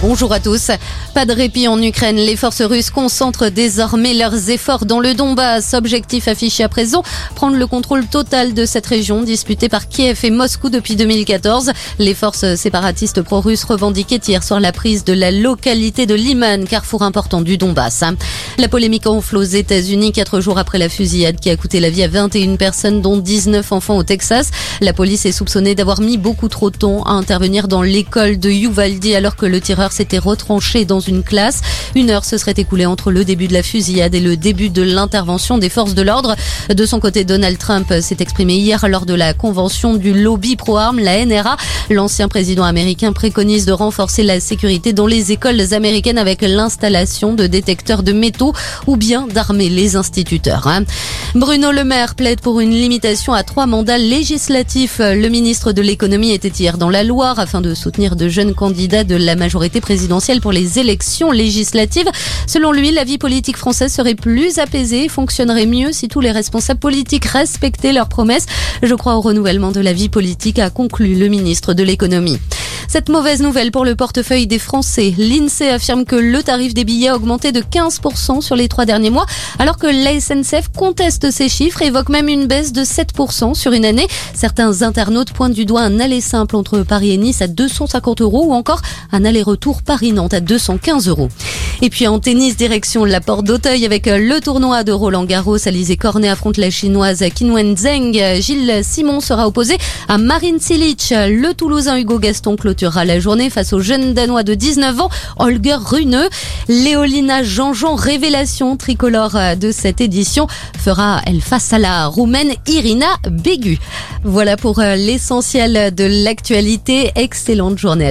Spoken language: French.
Bonjour à tous. Pas de répit en Ukraine. Les forces russes concentrent désormais leurs efforts dans le Donbass. Objectif affiché à présent, prendre le contrôle total de cette région disputée par Kiev et Moscou depuis 2014. Les forces séparatistes pro-russes revendiquaient hier soir la prise de la localité de Liman, carrefour important du Donbass. La polémique enfle aux États-Unis quatre jours après la fusillade qui a coûté la vie à 21 personnes, dont 19 enfants au Texas. La police est soupçonnée d'avoir mis beaucoup trop de temps à intervenir dans l'école de Uvalde alors que le tireur s'était retranché dans une classe. Une heure se serait écoulée entre le début de la fusillade et le début de l'intervention des forces de l'ordre. De son côté, Donald Trump s'est exprimé hier lors de la convention du lobby pro-armes, la NRA. L'ancien président américain préconise de renforcer la sécurité dans les écoles américaines avec l'installation de détecteurs de métaux ou bien d'armer les instituteurs. Hein. Bruno Le Maire plaide pour une limitation à trois mandats législatifs. Le ministre de l'économie était hier dans la Loire afin de soutenir de jeunes candidats de la majorité présidentielle pour les élections législatives. Selon lui, la vie politique française serait plus apaisée et fonctionnerait mieux si tous les responsables politiques respectaient leurs promesses. Je crois au renouvellement de la vie politique, a conclu le ministre de l'économie. Cette mauvaise nouvelle pour le portefeuille des Français. L'INSEE affirme que le tarif des billets a augmenté de 15% sur les trois derniers mois, alors que la SNCF conteste ces chiffres évoque même une baisse de 7% sur une année. Certains internautes pointent du doigt un aller simple entre Paris et Nice à 250 euros ou encore un aller-retour Paris-Nantes à 215 euros. Et puis en tennis, direction la porte d'Auteuil avec le tournoi de Roland Garros. Alizé Cornet affronte la chinoise Qinwen Zheng. Gilles Simon sera opposé à Marine Silic. Le Toulousain Hugo Gaston clôturera la journée face au jeune Danois de 19 ans, Holger Runeux. Léolina Jean-Jean, révélation tricolore de cette édition, fera elle face à la roumaine Irina Bégu. Voilà pour l'essentiel de l'actualité. Excellente journée à